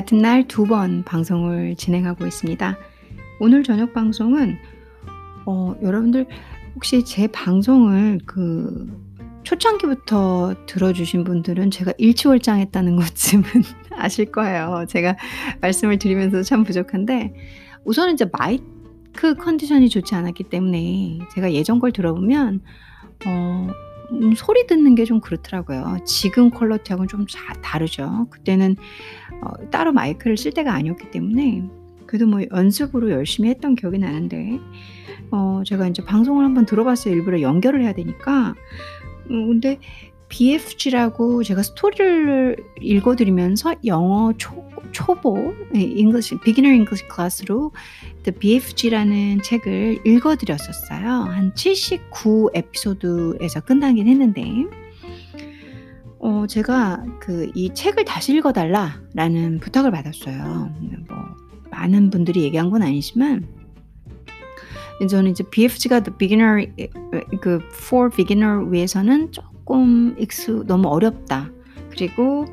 같은 날 두 번 방송을 진행하고 있습니다. 오늘 저녁 방송은 어, 여러분들 혹시 제 방송을 그 초창기부터 들어주신 분들은 제가 일치월장했다는 것쯤은 아실 거예요. 제가 말씀을 드리면서 참 부족한데 우선은 이제 마이크 컨디션이 좋지 않았기 때문에 제가 예전 걸 들어보면 어, 음, 소리 듣는 게 좀 그렇더라고요. 지금 퀄러티하고는 좀 자, 다르죠. 그때는 어, 따로 마이크를 쓸 때가 아니었기 때문에 그래도 뭐 연습으로 열심히 했던 기억이 나는데 어, 제가 이제 방송을 한번 들어봤어요. 일부러 연결을 해야 되니까. 음, 근데 BFG라고 제가 스토리를 읽어드리면서 영어 초, 초보, English, Beginner English 클래스로 The BFG라는 책을 읽어드렸었어요. 한 79 에피소드에서 끝나긴 했는데, 어, 제가 그 이 책을 다시 읽어달라라는 부탁을 받았어요. 뭐 많은 분들이 얘기한 건 아니지만 저는 이제 BFG가 The Beginner 그 For Beginner 위해서는 조금 익숙 너무 어렵다. 그리고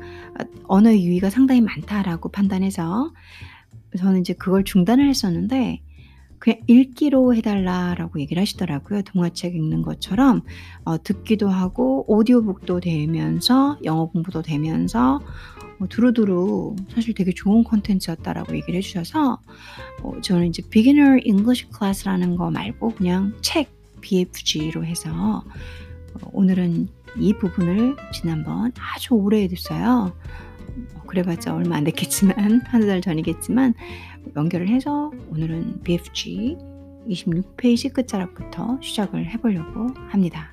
언어 유의가 상당히 많다라고 판단해서 저는 이제 그걸 중단을 했었는데 그냥 읽기로 해달라라고 얘기를 하시더라고요. 동화책 읽는 것처럼 어, 듣기도 하고 오디오북도 되면서 영어 공부도 되면서 어, 두루두루 사실 되게 좋은 콘텐츠였다라고 얘기를 해주셔서 어, 저는 이제 Beginner English Class라는 거 말고 그냥 책 BFG로 해서 어, 오늘은 이 부분을 지난번 아주 오래 해뒀어요. 어, 그래봤자 얼마 안 됐겠지만 한두 달 전이겠지만 연결을 해서 오늘은 BFG 26페이지 끝자락부터 시작을 해보려고 합니다.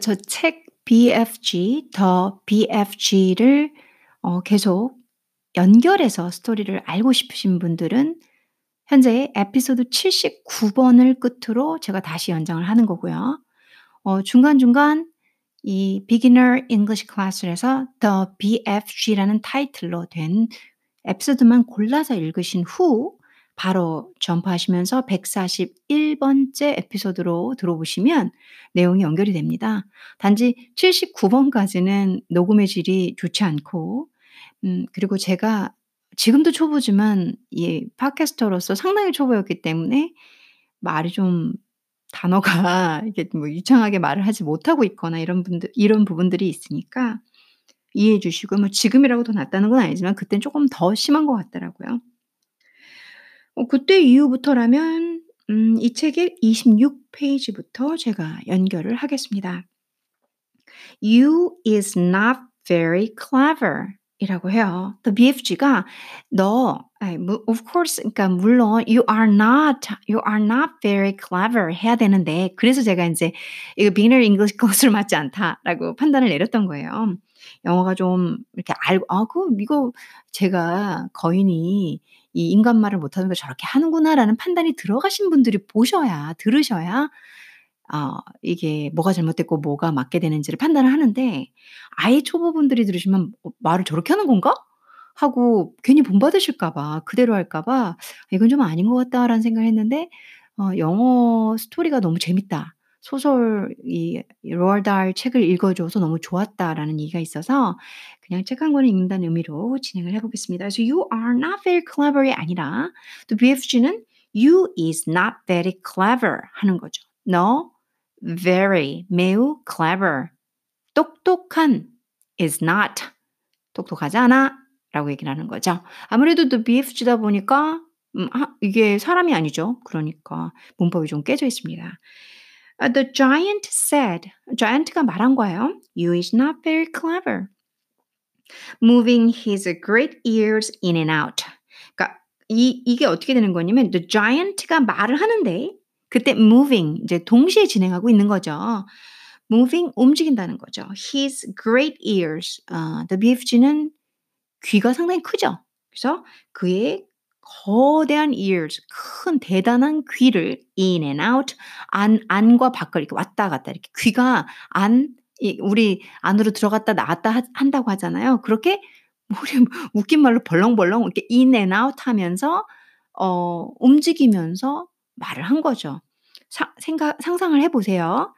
저 책 BFG, 더 BFG를 어, 계속 연결해서 스토리를 알고 싶으신 분들은 현재 에피소드 79번을 끝으로 제가 다시 연장을 하는 거고요. 어, 중간중간 이 Beginner English Class에서 The BFG라는 타이틀로 된 에피소드만 골라서 읽으신 후 바로 점프하시면서 141번째 에피소드로 들어보시면 내용이 연결이 됩니다. 단지 79번까지는 녹음의 질이 좋지 않고, 음, 그리고 제가 지금도 초보지만 이 팟캐스터로서 상당히 초보였기 때문에 말이 좀 단어가 이게 뭐 유창하게 말을 하지 못하고 있거나 이런 분들 이런 부분들이 있으니까 이해해 주시고 뭐 지금이라고 더 낫다는 건 아니지만 그땐 조금 더 심한 것 같더라고요. 어 그때 이후부터라면 음, 이 책의 26페이지부터 제가 연결을 하겠습니다. You is not very clever. 이라고 해요. The BFG가 너 of course 그러니까 물론 you are not you are not very clever 해야 되는데 그래서 제가 인제 이거 beginner English 클래스로 맞지 않다라고 판단을 내렸던 거예요. 영어가 좀 이렇게 알고 '아 그 이거 제가 거인이 이 인간말을 못하는 걸 저렇게 하는구나.'라는 판단이 들어가신 분들이 보셔야 들으셔야 어 이게 뭐가 잘못됐고 뭐가 맞게 되는지를 판단을 하는데 아예 초보분들이 들으시면 '어 말을 저렇게 하는 건가?' 하고 괜히 본받으실까 봐 그대로 할까 봐 '이건 좀 아닌 것 같다.'라는 생각을 했는데 어 '영어 스토리가 너무 재밌다. 소설 이 다hl 책을 읽어 줘서 너무 좋았다.'라는 얘기가 있어서 그냥 책 한 권을 읽는다는 의미로 진행을 해 보겠습니다. 그래서 "You are not very clever이 아니라 또 BFG는 "You is not very clever." 하는 거죠. 너 very 매우 clever 똑똑한 is not 똑똑하지 않아 라고 얘기를 하는 거죠. 아무래도 또 BFG다 보니까 음, 아, 이게 사람이 아니죠. 그러니까 문법이 좀 깨져 있습니다. Uh, the giant said, giant가 말한 거예요. You is not very clever. Moving his great ears in and out. 그러니까 이, 이게 어떻게 되는 거냐면 the giant가 말을 하는데 그때 moving 이제 동시에 진행하고 있는 거죠. moving 움직인다는 거죠. His great ears. 어, the BFG는 귀가 상당히 크죠. 그래서 그의 거대한 ears, 큰 대단한 귀를 in and out, 안 안과 밖을 이렇게 왔다 갔다 이렇게 귀가 안 우리 안으로 들어갔다 나왔다 한다고 하잖아요. 그렇게 우리 웃긴 말로 벌렁벌렁 이렇게 in and out 하면서 어 움직이면서 말을 한 거죠. 사, 생각, 상상을 해보세요.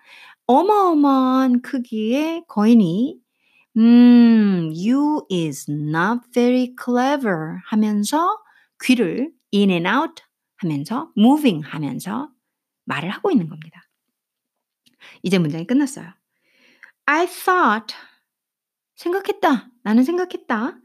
어마어마한 크기의 거인이 음, you is not very clever 하면서 귀를 in and out 하면서 moving 하면서 말을 하고 있는 겁니다. 이제 문장이 끝났어요. I thought 생각했다. 나는 생각했다.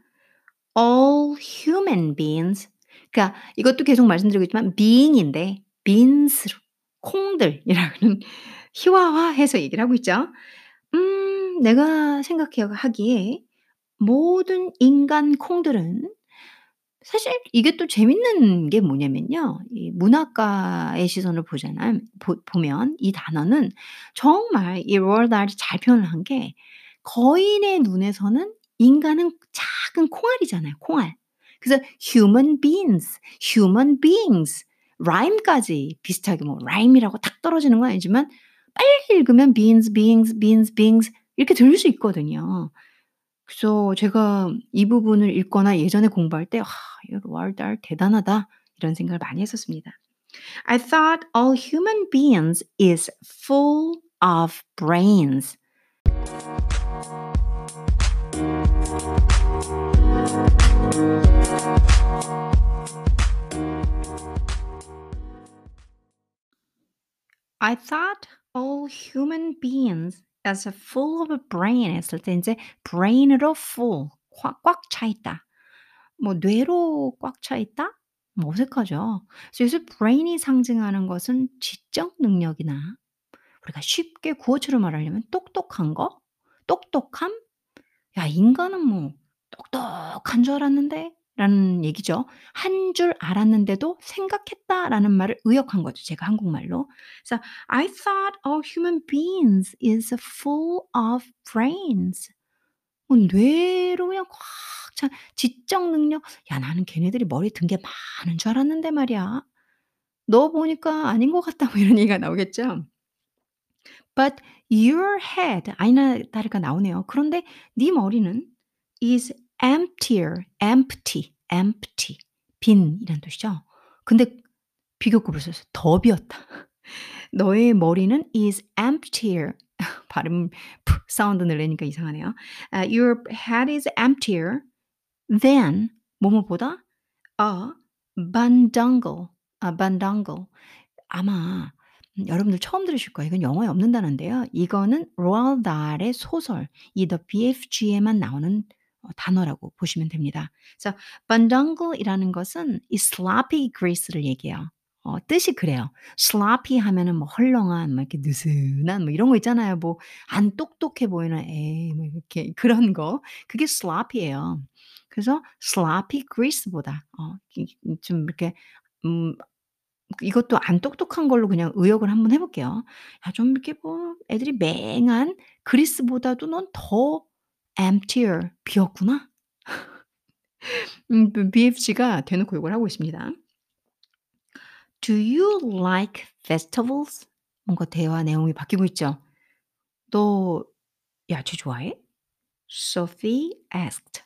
All human beings 그러니까 이것도 계속 말씀드리고 있지만 being인데 beans로 콩들이라는 희화화해서 얘기를 하고 있죠. 음, 내가 생각하기에 모든 인간 콩들은 사실 이게 또 재밌는 게 뭐냐면요. 이 문학가의 시선을 보잖아요. 보, 보면 이 단어는 정말 이 로얼 달이 잘 표현을 한 게 거인의 눈에서는 인간은 작은 콩알이잖아요. 콩알. 그래서 human beings, human beings 라임까지 비슷하게 뭐 라임이라고 탁 떨어지는 건 아니지만 빨리 읽으면 beings, beings, beings, beings 이렇게 들릴 수 있거든요. 그래서 제가 이 부분을 읽거나 예전에 공부할 때 '와 다hl 대단하다.' 이런 생각을 많이 했었습니다. I thought all human beings is full of brains. I thought all human beings as full of a brain 했을 때 인제 brain으로 full 꽉꽉 차 있다. 뭐 뇌로 꽉 차 있다? 뭐 어색하죠. 그래서 brain이 상징하는 것은 지적 능력이나 우리가 쉽게 구어체로 말하려면 똑똑한 거, 똑똑함. 야 인간은 뭐 똑똑한 줄 알았는데 라는 얘기죠. 한 줄 알았는데도 생각했다라는 말을 의역한 거죠. 제가 한국말로. 그래서 I thought all human beings is full of brains. 뭐 뇌로 그냥 꽉 찬 지적 능력. 야 나는 걔네들이 머리에 든게 많은 줄 알았는데 말이야. 너 보니까 아닌 것 같다. 뭐 이런 얘기가 나오겠죠. But your head 아니나 다를까 나오네요. 그런데 네 머리는 is emptier, empty, empty. 빈 이란 뜻이죠. 근데 비교급을 써서 더 비었다. 너의 머리는 is emptier. 발음 사운드 내니까 이상하네요. Uh, your head is emptier than 뭐뭐보다 a bandangle. a bandangle. 아마 여러분들 처음 들으실 거예요. 이건 영어에 없는 단어인데요. 이거는 로ald 다hl의 소설 이 The BFG에만 나오는 어 단어라고 보시면 됩니다. 그래서 bandangle이라는 것은 이 sloppy grease를 얘기해요. 어 뜻이 그래요. sloppy 하면은 뭐 헐렁한 뭐 이렇게 느슨한 뭐 이런 거 있잖아요. 뭐 안 똑똑해 보이는 에이 뭐 이렇게 그런 거. 그게 sloppy예요. 그래서 sloppy grease보다 어 좀 이렇게 음 이것도 안 똑똑한 걸로 그냥 의역을 한번 해 볼게요. 야 좀 이렇게 뭐 애들이 맹한 그리스보다도 넌 더 emptier 비었구나. 음그 BFG가 대놓고 욕을 하고 있습니다. Do you like festivals? 뭔가 대화 내용이 바뀌고 있죠. "너 야채 좋아해?" Sophie asked.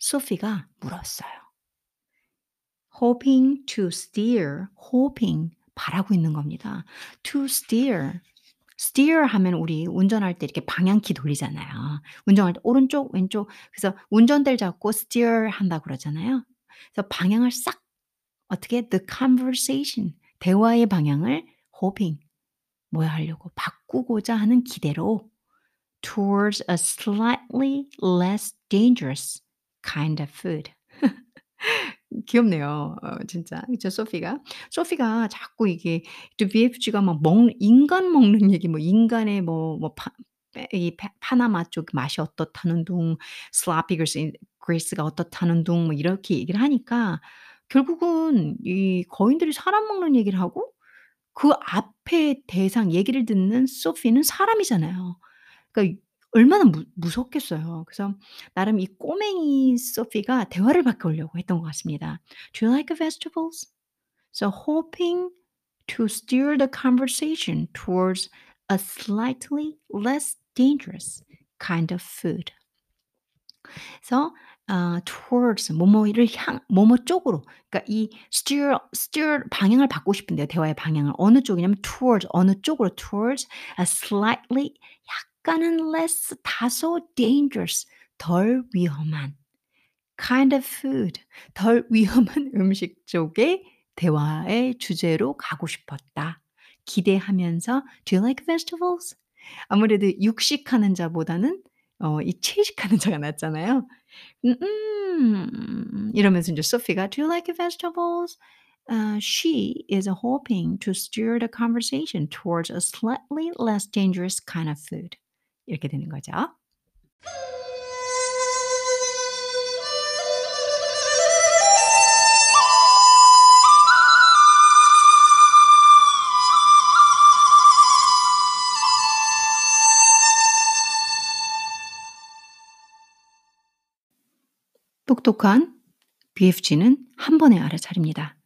소피가 물었어요. hoping to steer, hoping 바라고 있는 겁니다. to steer. Steer 하면 우리 운전할 때 이렇게 방향키 돌리잖아요. 운전할 때 오른쪽, 왼쪽. 그래서 운전대를 잡고 steer 한다고 그러잖아요. 그래서 방향을 싹 어떻게 the conversation 대화의 방향을 hoping 뭐야 하려고 바꾸고자 하는 기대로 towards a slightly less dangerous kind of food. 귀엽네요. 어 진짜. 그쵸 소피가. 소피가 자꾸 이게 또 BFG가 막 먹는 인간 먹는 얘기 뭐 인간의 뭐 뭐파빼이파 파나마 쪽 맛이 어떻다는 둥 grease grease가 어떻다는 둥 뭐 이렇게 얘기를 하니까 결국은 이 거인들이 사람 먹는 얘기를 하고 그 앞에 대상 얘기를 듣는 소피는 사람이잖아요. 그러니까 얼마나 무 무섭겠어요. 그래서 나름 이 꼬맹이 소피가 대화를 바꾸려고 했던 것 같습니다. "Do you like vegetables?" So hoping to steer the conversation towards a slightly less dangerous kind of food. 그래서 어 towards 뭐뭐를 향 뭐뭐 쪽으로 그러니까 이 steer steer 방향을 바꾸고 싶은데요, 대화의 방향을. 어느 쪽이냐면 towards 어느 쪽으로 towards a slightly 약간은 less 다소 dangerous 덜 위험한 kind of food, 덜 위험한 음식 쪽의 대화의 주제로 가고 싶었다. 기대하면서 Do you like vegetables? 아무래도 육식하는 자보다는 어 이 채식하는 자가 낫잖아요. 음음 이러면서 인제 소피가 Do you like vegetables? Uh, she is hoping to steer the conversation towards a slightly less dangerous kind of food. 이렇게 되는 거죠. 똑똑한 BFG는 한 번에 알아차립니다.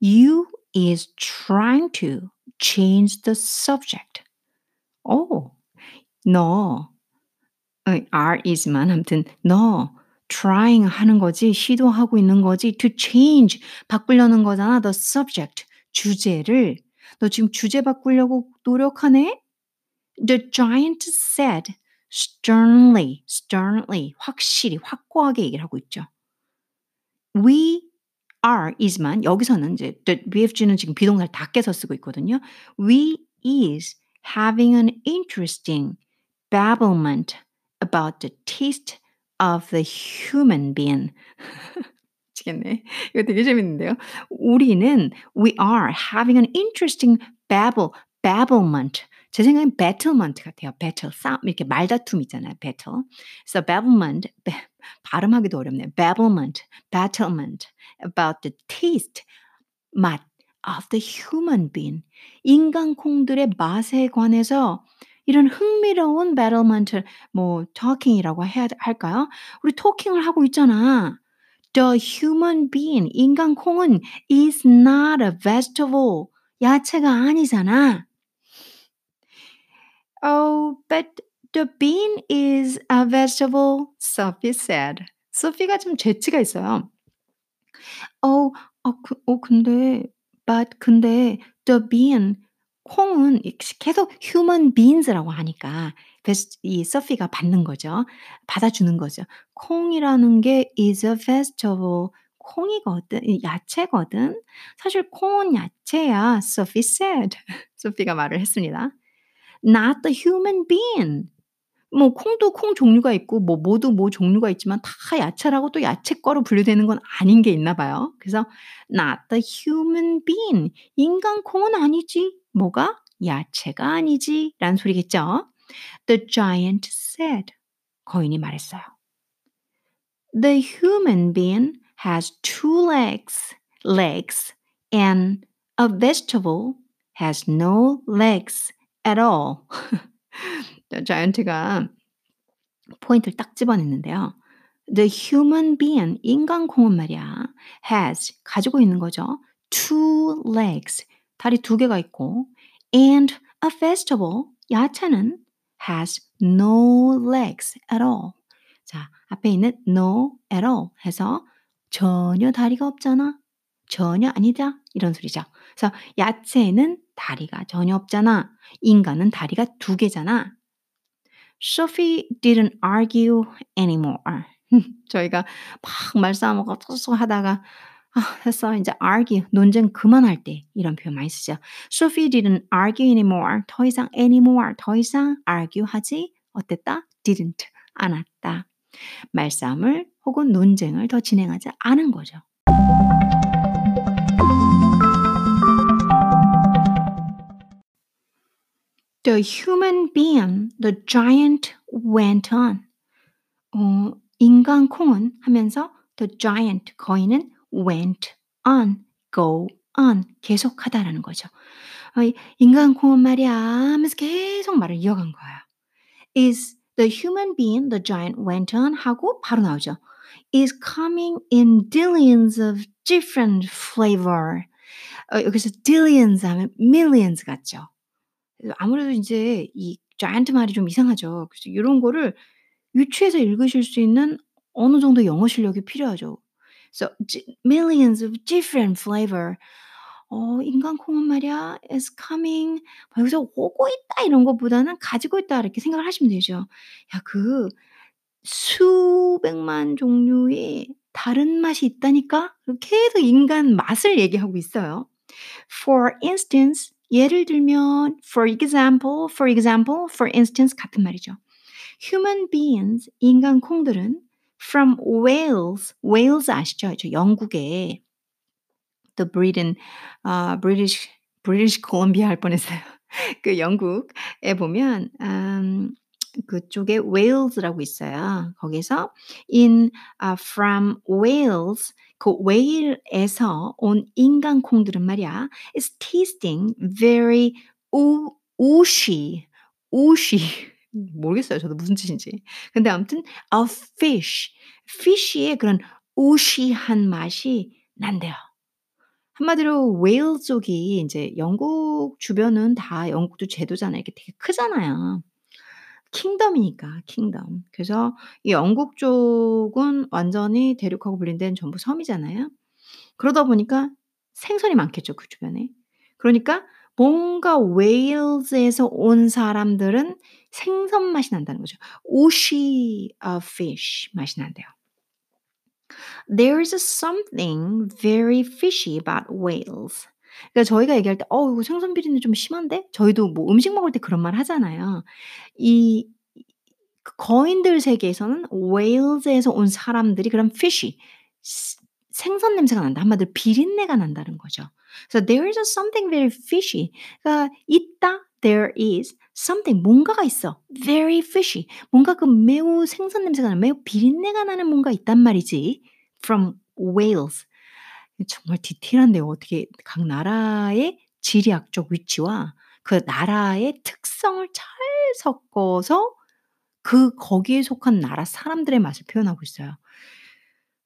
You is trying to change the subject. 오, 너, are is만 아무튼 너 trying 하는 거지, 시도하고 있는 거지, to change 바꾸려는 거잖아, the subject 주제를. 너 지금 주제 바꾸려고 노력하네? The giant said sternly, sternly, 확실히, 확고하게 얘기를 하고 있죠. We are is만 여기서는 이제 the BFG는 지금 비동사를 다 깨서 쓰고 있거든요. We is having an interesting babblement about the taste of the human being. 미치겠네. 이거 되게 재밌는데요. 우리는 we are having an interesting babble, babblement. 제 생각엔 battlement 같아요. battle, 싸움, 이렇게 말다툼 있잖아요. battle. 그래서 babblement, 발음하기도 어렵네요. babblement, battlement about the taste, 맛 of the human being. 인간 콩들의 맛에 관해서 이런 흥미로운 battlement, 뭐 talking이라고 해야 할까요? 우리 토킹을 하고 있잖아. The human being, 인간 콩은 is not a vegetable. 야채가 아니잖아. Oh, but the bean is a vegetable, Sophie said. 소피가 좀 재치가 있어요. 어, 아, 그, 어, 근데, but, 근데, the bean, 콩은 계속 human beans라고 하니까 이 서피가 받는 거죠. 받아주는 거죠. 콩이라는 게 is a vegetable. 콩이거든, 야채거든. 사실 콩은 야채야. Sophie said. 소피가 말을 했습니다. Not the human being. 뭐 콩도 콩 종류가 있고 뭐 뭐도 뭐 종류가 있지만 다 야채라고 또 야채 거로 분류되는 건 아닌 게 있나 봐요. 그래서 not the human being. 인간 콩은 아니지. 뭐가? 야채가 아니지. 라는 소리겠죠. The giant said. 거인이 말했어요. The human being has two legs, legs, and a vegetable has no legs at all. 자이언트가 포인트를 딱 집어냈는데요. The human being, 인간 콩은 말이야, has, 가지고 있는 거죠. two legs, 다리 두 개가 있고, and a vegetable, 야채는 has no legs at all. 자, 앞에 있는 no at all 해서 전혀 다리가 없잖아. 전혀 아니다. 이런 소리죠. 그래서 야채는 다리가 전혀 없잖아. 인간은 다리가 두 개잖아. Sophie didn't argue anymore. 저희가 막 말싸움하고 하다가 아, 됐어. 이제 argue, 논쟁 그만할 때 이런 표현 많이 쓰죠. Sophie didn't argue anymore. 더 이상 anymore. 더 이상 argue 하지 어땠다? didn't. 않았다. 말싸움을 혹은 논쟁을 더 진행하지 않은 거죠. The human being, the giant went on. 어, 인간 콩은 하면서 the giant, 거인은 went on, go on, 계속하다라는 거죠. 어, 인간 콩은 말이야 하면서 계속 말을 이어간 거예요. Is the human being, the giant went on 하고 바로 나오죠. Is coming in dillions of different flavor. 어, 여기서 dillions 하면 millions 같죠. 아무래도 인제 이 giant 말이 좀 이상하죠. 그래서 요런 거를 유추해서 읽으실 수 있는 어느 정도 영어 실력이 필요하죠. So millions of different flavor. 어 인간 콩은 말이야 is coming 여기서 오고 있다 이런 것보다는 가지고 있다 이렇게 생각을 하시면 되죠. 야 그 수백만 종류의 다른 맛이 있다니까? 계속 인간 맛을 얘기하고 있어요. For instance, 예를 들면 for example, for example, for instance 같은 말이죠. Human beings, 인간 콩들은 from Wales, Wales 아시죠? 저 영국에 the Britain, uh, British, British Columbia 할 뻔했어요. 그 영국에 보면 음, 그쪽에 Wales라고 있어요. 거기서 in uh, from Wales 그 웨일에서 온 인간 콩들은 말이야 is tasting very 우, 우시 우시 모르겠어요. 저도 무슨 뜻인지. 근데 아무튼 a fish fish의 그런 우시한 맛이 난대요. 한마디로 웨일 쪽이 이제 영국 주변은 다 영국도 제도잖아요. 이렇게 되게 크잖아요. 킹덤이니까 킹덤. 그래서 이 영국 쪽은 완전히 대륙하고 분리된 데는 전부 섬이잖아요. 그러다 보니까 생선이 많겠죠, 그 주변에. 그러니까 뭔가 웨일즈에서 온 사람들은 생선 맛이 난다는 거죠. 오시 어 fish 맛이 난대요. There's something very fishy about whales. 그러니까 저희가 얘기할 때 "어 이거 생선 비린내 좀 심한데?" 저희도 뭐 음식 먹을 때 그런 말 하잖아요. 이그 거인들 세계에서는 whales에서 온 사람들이 그런 fishy 스 생선 냄새가 난다. 한마디로 비린내가 난다는 거죠. 그래서 "There is something very fishy." 그러니까 있다. There is something 뭔가가 있어. very fishy. 뭔가 그 매우 생선 냄새가 나는 매우 비린내가 나는 뭔가 있단 말이지. from Wales. 정말 디테일한데요. 어떻게 각 나라의 지리학적 위치와 그 나라의 특성을 잘 섞어서 그 거기에 속한 나라 사람들의 맛을 표현하고 있어요.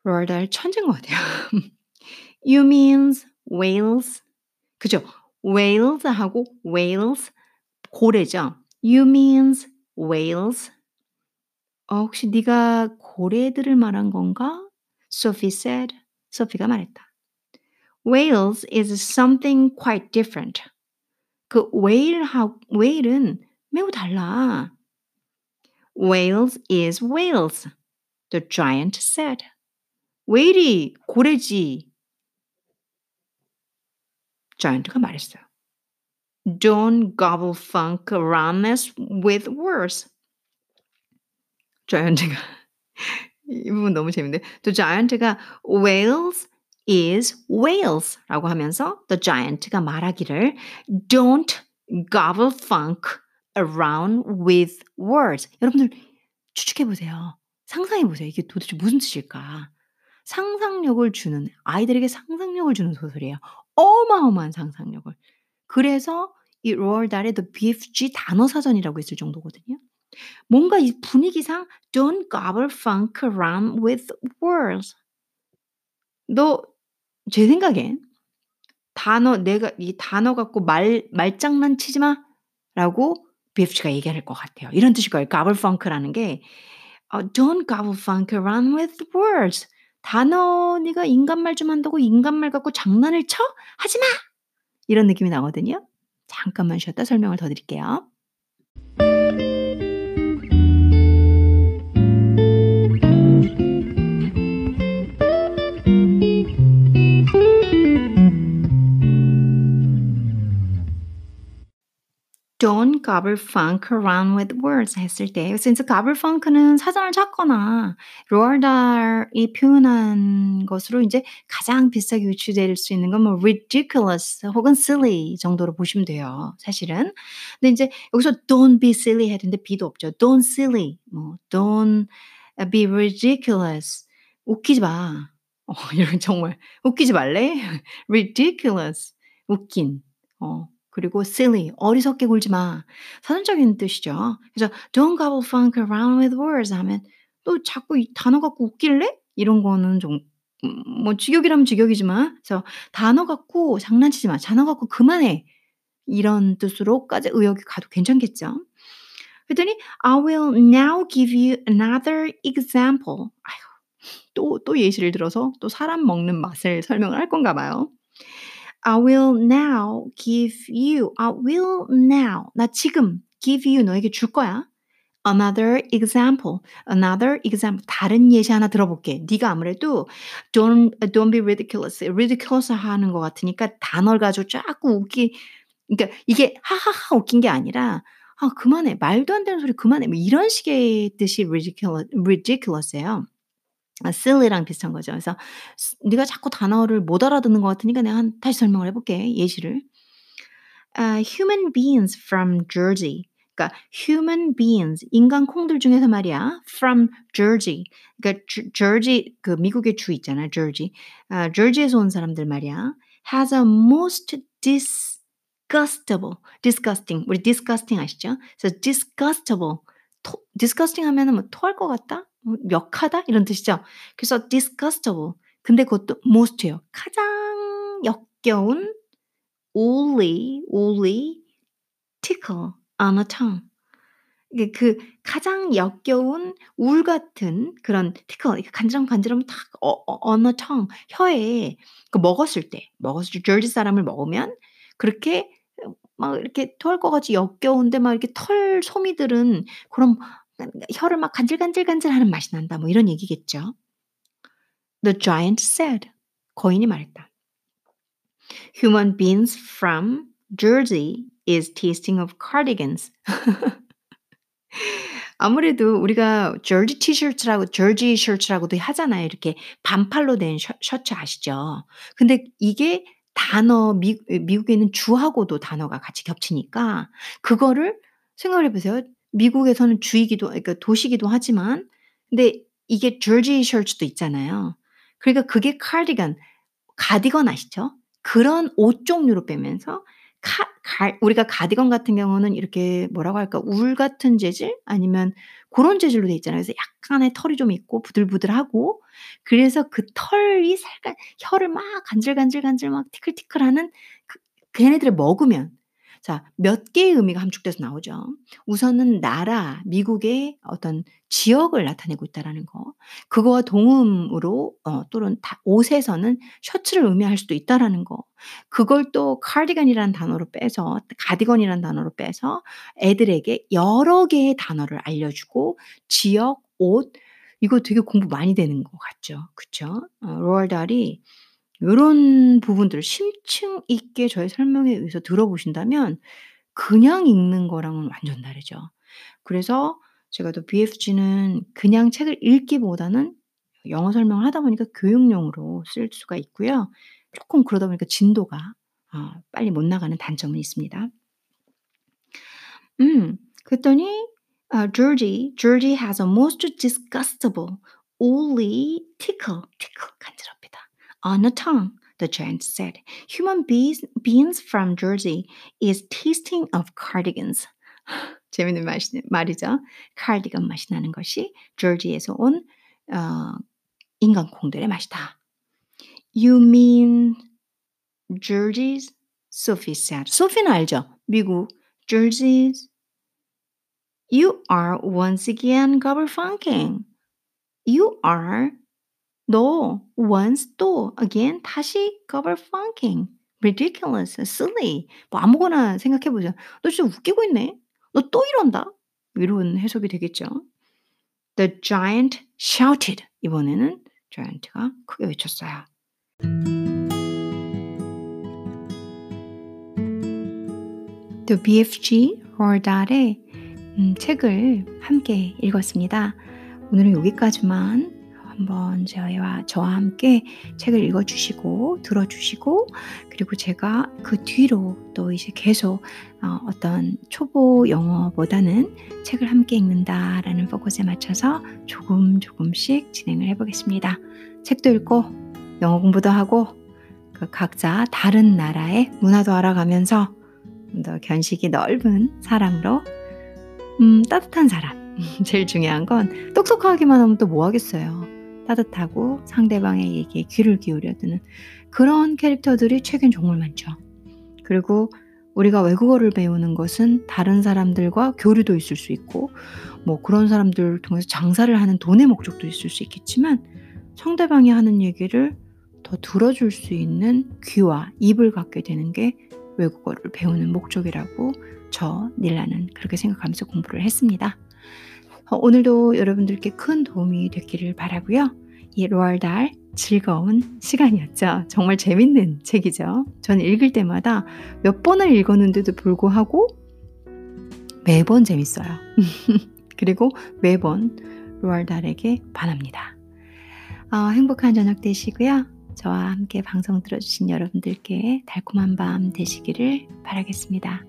다hl 천재인 것 같아요. You means Wales. 그죠? Wales하고 Wales 고래죠. You means Wales. 어 혹시 네가 고래들을 말한 건가? Sophie said. 소피가 말했다. Wales is something quite different. 그 whale하 whale은 매우 달라. Wales is Wales. The giant said. whale이 고래지. giant가 말했어요. Don't gobble funk around us with words. giant가 이 부분 너무 재밌는데 The giant가 Wales is Wales라고 하면서 The giant가 말하기를 Don't gobble funk around with words. 여러분들 추측해 보세요. 상상해 보세요. 이게 도대체 무슨 뜻일까? 상상력을 주는 아이들에게 상상력을 주는 소설이에요. 어마어마한 상상력을. 그래서 이 로얼 달의 The BFG 단어 사전이라고 있을 정도거든요. 뭔가 이 분위기상 don't gobble funk around with words. 너 제 생각엔 단어 내가 이 단어 갖고 말 말장난 치지 마라고 BFG가 얘기할 것 같아요. 이런 뜻일 거예요. gobble funk라는 게 어, don't gobble funk around with words. 단어 네가 인간말 좀 한다고 인간말 갖고 장난을 쳐? 하지 마. 이런 느낌이 나거든요. 잠깐만 쉬었다 설명을 더 드릴게요. Don't gobble funk around with words 했을 때 그래서 이제 gobble funk는 사전을 찾거나 다hl이 표현한 것으로 이제 가장 비슷하게 유추될 수 있는 건 뭐 ridiculous 혹은 silly 정도로 보시면 돼요. 사실은. 근데 이제 여기서 don't be silly 했는데 be도 없죠. don't silly 뭐 don't be ridiculous 웃기지 마. 어 이런 정말 웃기지 말래? ridiculous 웃긴. 어 그리고 silly 어리석게 굴지 마. 사전적인 뜻이죠. 그래서 don't gobble funk around with words 하면 또 자꾸 이 단어 갖고 웃길래? 이런 거는 좀음뭐 직역이라면 직역이지만 그래서 단어 갖고 장난치지 마. 단어 갖고 그만해. 이런 뜻으로까지 의역이 가도 괜찮겠죠. 그랬더니 I will now give you another example. 아휴, 또, 또 예시를 들어서 또 사람 먹는 맛을 설명을 할 건가 봐요. I will now give you. I will now. 나 지금 give you 너에게 줄 거야. Another example. Another example. 다른 예시 하나 들어볼게. 네가 아무래도 don't don't be ridiculous. ridiculous 하는 것 같으니까 단어를 가지고 자꾸 웃기. 그러니까 이게 하하하 웃긴 게 아니라 아 그만해 말도 안 되는 소리 그만해 뭐 이런 식의 뜻이 ridiculous ridiculous예요. 아, silly랑 비슷한 거죠. 그래서 네가 자꾸 단어를 못 알아듣는 것 같으니까 내가 한, 다시 설명을 해볼게 예시를. Uh, human beings from Jersey. 그러니까 human beings 인간 콩들 중에서 말이야 from Jersey. 그러니까 Jersey 그 미국의 주 있잖아 Jersey. 아, Jersey에서 온 사람들 말이야 has a most disgustable, disgusting. 우리 disgusting 아시죠? 그래서 disgustable. 토, disgusting 하면은 뭐 토할 것 같다? 뭐 역하다? 이런 뜻이죠. 그래서 disgustable. 근데 그것도 most예요. 가장 역겨운 only, only tickle on a tongue. 그 가장 역겨운 울 같은 그런 티ckle 간지럼 간지럼 탁 어, 어, on 혀에 그 먹었을 때 먹었을 때 저지 사람을 먹으면 그렇게 막 이렇게 토할 것 같이 역겨운데 막 이렇게 털 소미들은 그런 혀를 막 간질간질간질하는 맛이 난다. 뭐 이런 얘기겠죠. The giant said. 거인이 말했다. Human beings from Jersey is tasting of cardigans. 아무래도 우리가 저지 티셔츠라고 저지 셔츠라고도 하잖아요. 이렇게 반팔로 된 셔, 셔츠 아시죠? 근데 이게 단어 미, 미국에 있는 주하고도 단어가 같이 겹치니까 그거를 생각을 해보세요. 미국에서는 주이기도 그러니까 도시기도 하지만 근데 이게 저지 셔츠도 있잖아요. 그러니까 그게 카디건, 가디건 아시죠? 그런 옷 종류로 빼면서 카, 가, 우리가 가디건 같은 경우는 이렇게 뭐라고 할까 울 같은 재질 아니면 그런 재질로 돼 있잖아요. 그래서 약간의 털이 좀 있고 부들부들하고 그래서 그 털이 살짝 혀를 막 간질간질간질 막 티클티클하는 그, 걔네들을 먹으면 자, 몇 개의 의미가 함축돼서 나오죠. 우선은 나라, 미국의 어떤 지역을 나타내고 있다라는 거. 그거와 동음으로 어, 또는 옷에서는 셔츠를 의미할 수도 있다라는 거. 그걸 또 카디건이라는 단어로 빼서 가디건이라는 단어로 빼서 애들에게 여러 개의 단어를 알려주고 지역, 옷 이거 되게 공부 많이 되는 것 같죠. 그쵸? 어, 로얼 달이 요런 부분들을 심층 있게 저의 설명에 의해서 들어보신다면 그냥 읽는 거랑은 완전 다르죠. 그래서 제가 또 BFG는 그냥 책을 읽기보다는 영어 설명을 하다 보니까 교육용으로 쓸 수가 있고요. 조금 그러다 보니까 진도가 어 빨리 못 나가는 단점은 있습니다. 음 그랬더니 어 Georgie, Georgie has a most disgustable, oily tickle, tickle 간지럽히다. On a tongue, the giant said. Human beings, beings from Jersey is tasting of cardigans. 재밌는 맛이, 말이죠. 카디건 맛이 나는 것이 조지에서 온 어, 인간 콩들의 맛이다. You mean Jersey's? Sophie said. 소피는 알죠? 미국 Jersey's. You are once again gobberfunking. You are 너 once 또 again 다시 gobberfunking. ridiculous, silly. 뭐 아무거나 생각해 보죠. 너 진짜 웃기고 있네. 너 또 이런다. 이런 해석이 되겠죠. The giant shouted. 이번에는 giant가 크게 외쳤어요. The BFG 롤달의 음, 책을 함께 읽었습니다. 오늘은 여기까지만 한번 저와 저와 함께 책을 읽어주시고 들어주시고 그리고 제가 그 뒤로 또 이제 계속 어, 어떤 초보 영어보다는 책을 함께 읽는다라는 포커스에 맞춰서 조금 조금씩 진행을 해보겠습니다. 책도 읽고 영어 공부도 하고 그 각자 다른 나라의 문화도 알아가면서 더 견식이 넓은 사람으로 음, 따뜻한 사람. 제일 중요한 건 똑똑하기만 하면 또 뭐 하겠어요. 따뜻하고 상대방의 얘기에 귀를 기울여 드는 그런 캐릭터들이 책엔 정말 많죠. 그리고 우리가 외국어를 배우는 것은 다른 사람들과 교류도 있을 수 있고, 뭐 그런 사람들을 통해서 장사를 하는 돈의 목적도 있을 수 있겠지만, 상대방이 하는 얘기를 더 들어줄 수 있는 귀와 입을 갖게 되는 게 외국어를 배우는 목적이라고 저 닐라는 그렇게 생각하면서 공부를 했습니다. 어, 오늘도 여러분들께 큰 도움이 됐기를 바라고요. 이 로알달 즐거운 시간이었죠. 정말 재밌는 책이죠. 저는 읽을 때마다 몇 번을 읽었는데도 불구하고 매번 재밌어요. 그리고 매번 로알달에게 반합니다. 어, 행복한 저녁 되시고요. 저와 함께 방송 들어주신 여러분들께 달콤한 밤 되시기를 바라겠습니다.